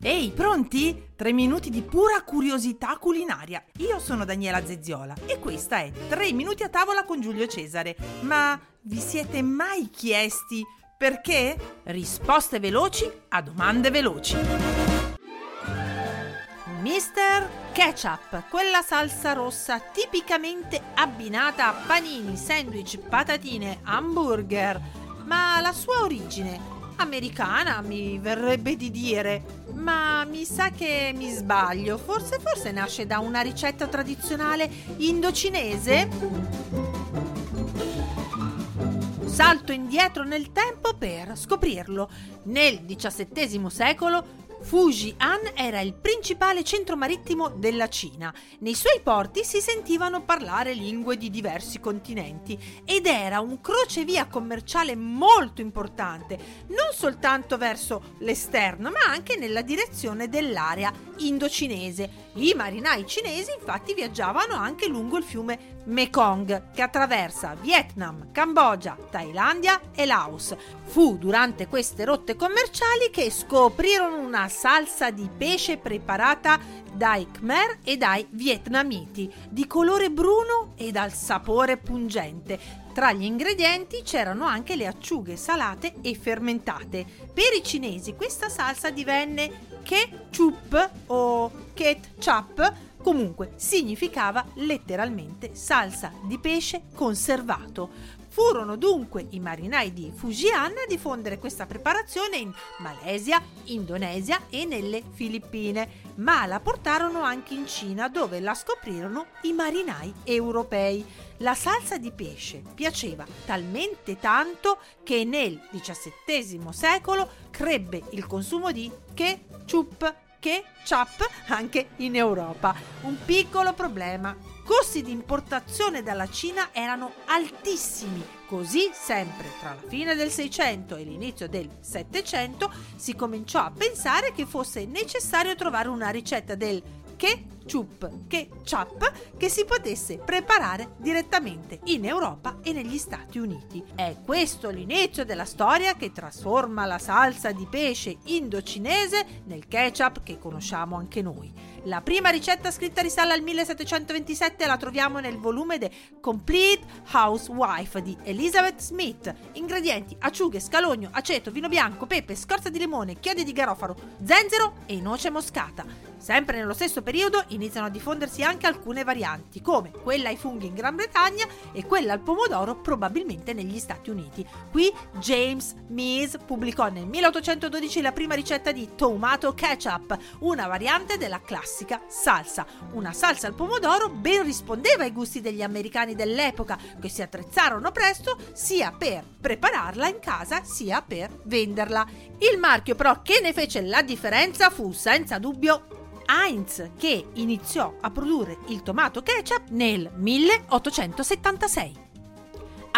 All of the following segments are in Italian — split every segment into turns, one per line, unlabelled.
Ehi, pronti? Tre minuti di pura curiosità culinaria. Io sono Daniela Zezziola e questa è Tre minuti a tavola con Giulio Cesare. Ma vi siete mai chiesti perché? Risposte veloci a domande veloci. Mister Ketchup, quella salsa rossa tipicamente abbinata a panini, sandwich, patatine, hamburger. Ma la sua origine americana mi verrebbe di dire, ma mi sa che mi sbaglio. Forse forse nasce da una ricetta tradizionale indocinese? Salto indietro nel tempo per scoprirlo. Nel XVII secolo Fujian era il principale centro marittimo della Cina. Nei suoi porti si sentivano parlare lingue di diversi continenti ed era un crocevia commerciale molto importante, non soltanto verso l'esterno, ma anche nella direzione dell'area indocinese. I marinai cinesi infatti viaggiavano anche lungo il fiume Mekong che attraversa Vietnam, Cambogia, Thailandia e Laos. Fu durante queste rotte commerciali che scoprirono una salsa di pesce preparata dai Khmer e dai vietnamiti, di colore bruno e dal sapore pungente. Tra gli ingredienti c'erano anche le acciughe salate e fermentate. Per i cinesi questa salsa divenne ketchup o ketchup Comunque significava letteralmente salsa di pesce conservato. Furono dunque i marinai di Fujian a diffondere questa preparazione in Malesia, Indonesia e nelle Filippine, ma la portarono anche in Cina dove la scoprirono i marinai europei. La salsa di pesce piaceva talmente tanto che nel XVII secolo crebbe il consumo di ketchup ketchup anche in Europa. Un piccolo problema. Costi di importazione dalla Cina erano altissimi, così sempre. Tra la fine del 600 e l'inizio del 700 si cominciò a pensare che fosse necessario trovare una ricetta del ketchup, ketchup che si potesse preparare direttamente in Europa e negli Stati Uniti. È questo l'inizio della storia che trasforma la salsa di pesce indocinese nel ketchup che conosciamo anche noi. La prima ricetta scritta risale al 1727 la troviamo nel volume The Complete Housewife di Elizabeth Smith. Ingredienti: acciughe, scalogno, aceto, vino bianco, pepe, scorza di limone, chiodi di garofalo, zenzero e noce moscata. Sempre nello stesso periodo iniziano a diffondersi anche alcune varianti, come quella ai funghi in Gran Bretagna e quella al pomodoro probabilmente negli Stati Uniti. Qui James Mees pubblicò nel 1812 la prima ricetta di tomato ketchup, una variante della classica salsa. Una salsa al pomodoro ben rispondeva ai gusti degli americani dell'epoca, che si attrezzarono presto sia per prepararla in casa sia per venderla. Il marchio però che ne fece la differenza fu senza dubbio Heinz che iniziò a produrre il tomato ketchup nel 1876.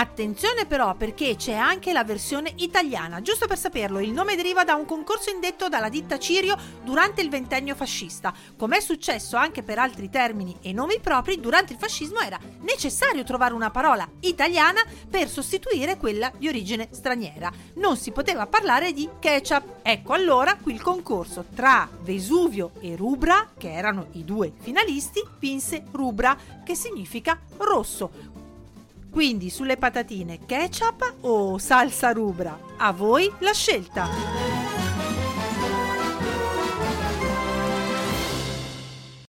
Attenzione però perché c'è anche la versione italiana. Giusto per saperlo, il nome deriva da un concorso indetto dalla ditta Cirio durante il ventennio fascista. Come è successo anche per altri termini e nomi propri, durante il fascismo era necessario trovare una parola italiana per sostituire quella di origine straniera. Non si poteva parlare di ketchup. Ecco allora qui il concorso tra Vesuvio e Rubra, che erano i due finalisti, vinse Rubra, che significa rosso. Quindi sulle patatine ketchup o salsa rubra? A voi la scelta!